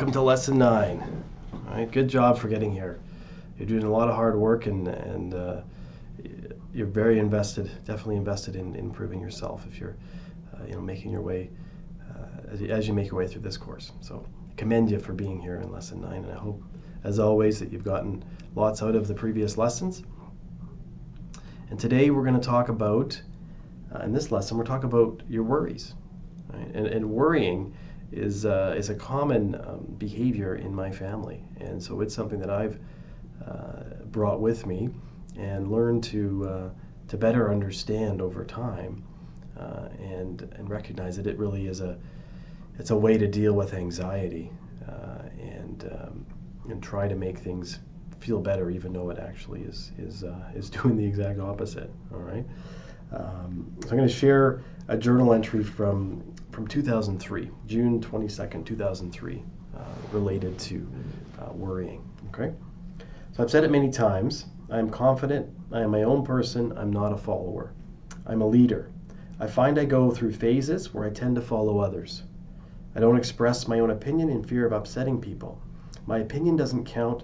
welcome to lesson nine. All right, good job for getting here. You're doing a lot of hard work and, and uh, you're very invested, definitely invested in, in improving yourself if you're uh, you know, making your way, uh, as, you, as you make your way through this course. So commend you for being here in lesson nine and I hope, as always, that you've gotten lots out of the previous lessons. And today we're going to talk about, uh, in this lesson, we're talking about your worries. Right? And, and worrying is, uh, is a common um, behavior in my family. And so it's something that I've uh, brought with me and learned to, uh, to better understand over time uh, and, and recognize that it really is a, it's a way to deal with anxiety uh, and, um, and try to make things feel better, even though it actually is is uh, is doing the exact opposite. All right. Um, so I'm going to share a journal entry from from 2003, June 22nd, 2003, uh, related to uh, worrying. Okay. So I've said it many times. I am confident. I am my own person. I'm not a follower. I'm a leader. I find I go through phases where I tend to follow others. I don't express my own opinion in fear of upsetting people. My opinion doesn't count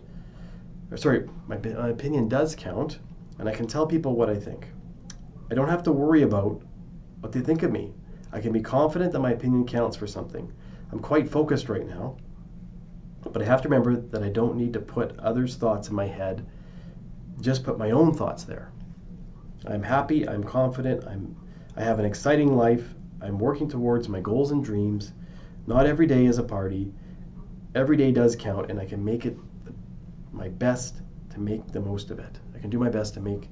or sorry, my, my opinion does count, and I can tell people what I think. I don't have to worry about what they think of me. I can be confident that my opinion counts for something. I'm quite focused right now, but I have to remember that I don't need to put others' thoughts in my head, just put my own thoughts there. I'm happy, I'm confident, I'm, I have an exciting life, I'm working towards my goals and dreams. Not every day is a party. Every day does count, and I can make it my best to make the most of it. I can do my best to make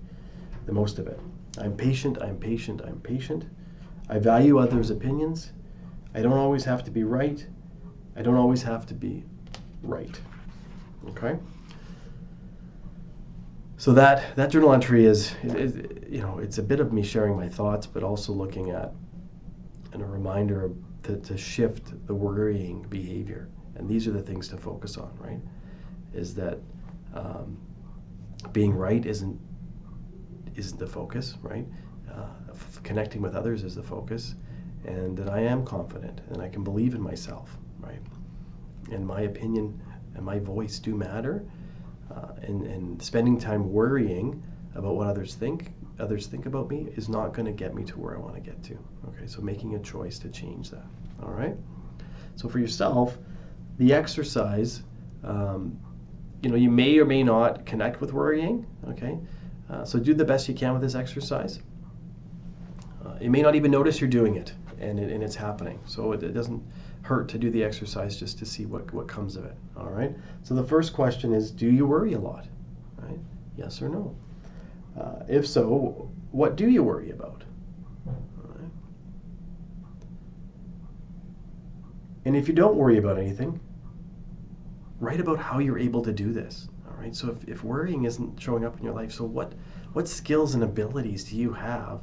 the most of it. I'm patient, I'm patient, I'm patient. I value others' opinions. I don't always have to be right. I don't always have to be right. Okay? So that that journal entry is, is, you know, it's a bit of me sharing my thoughts, but also looking at and a reminder to, to shift the worrying behavior. And these are the things to focus on, right? Is that um, being right isn't isn't the focus, right? Uh, connecting with others is the focus, and that I am confident and I can believe in myself, right? And my opinion and my voice do matter, uh, and and spending time worrying about what others think others think about me is not going to get me to where I want to get to. Okay, so making a choice to change that. All right. So for yourself, the exercise um, you know, you may or may not connect with worrying, okay? Uh, so do the best you can with this exercise. Uh, may not even notice you're doing it and, it, and it's happening. So it, it, doesn't hurt to do the exercise just to see what, what comes of it, all right? So the first question is, do you worry a lot, right? Yes or no? Uh, if so, what do you worry about? And if you don't worry about anything, write about how you're able to do this. All right. So if, if worrying isn't showing up in your life, so what what skills and abilities do you have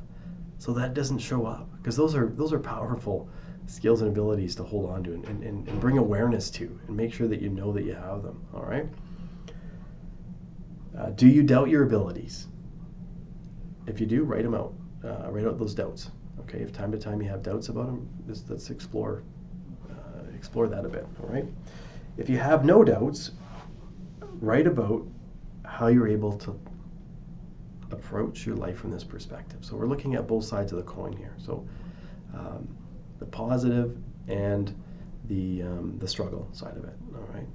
so that doesn't show up? Because those are those are powerful skills and abilities to hold on to and, and, and bring awareness to and make sure that you know that you have them. All right. Uh, do you doubt your abilities? If you do, write them out. Uh, write out those doubts. Okay. If time to time you have doubts about them, let's, explore uh, explore that a bit. All right. If you have no doubts, write about how you're able to approach your life from this perspective. So we're looking at both sides of the coin here. So um, the positive and the um, the struggle side of it. All right.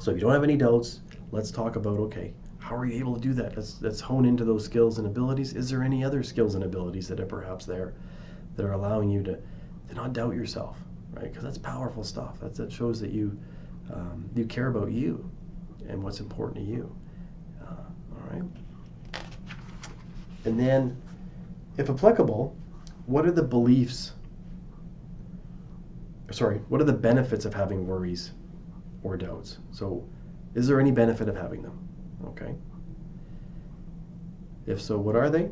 So if you don't have any doubts, let's talk about okay, how are you able to do that? Let's let's hone into those skills and abilities. Is there any other skills and abilities that are perhaps there that are allowing you to to not doubt yourself? right? Because that's powerful stuff. That shows that you um, you care about you and what's important to you. Uh, all right. And then, if applicable, what are the beliefs? Sorry, what are the benefits of having worries or doubts? So, is there any benefit of having them? Okay. If so, what are they?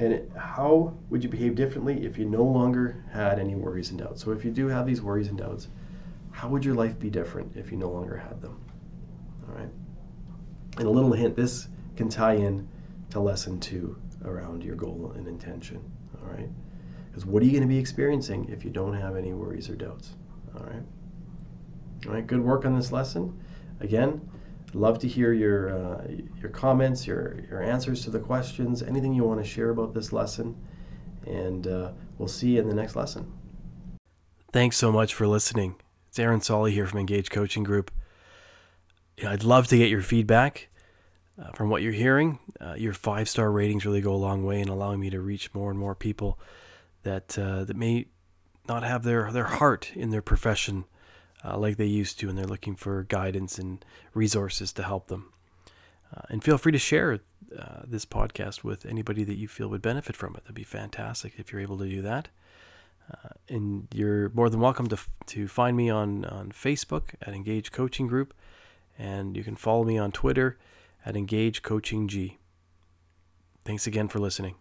And it, how would you behave differently if you no longer had any worries and doubts? So if you do have these worries and doubts, how would your life be different if you no longer had them? All right. And a little hint, this can tie in to lesson two around your goal and intention. All right. Because what are you going to be experiencing if you don't have any worries or doubts? All right. All right. Good work on this lesson. Again, love to hear your uh, your comments, your your answers to the questions, anything you want to share about this lesson, and uh, we'll see you in the next lesson. Thanks so much for listening. It's Aaron Solly here from Engage Coaching Group. I'd love to get your feedback uh, from what you're hearing. Uh, your five star ratings really go a long way in allowing me to reach more and more people that uh, that may not have their their heart in their profession uh, like they used to, and they're looking for guidance and resources to help them. Uh, and feel free to share uh, this podcast with anybody that you feel would benefit from it. That'd be fantastic if you're able to do that. and you're more than welcome to to find me on on Facebook at Engage Coaching Group, and you can follow me on Twitter at Engage Coaching G. Thanks again for listening.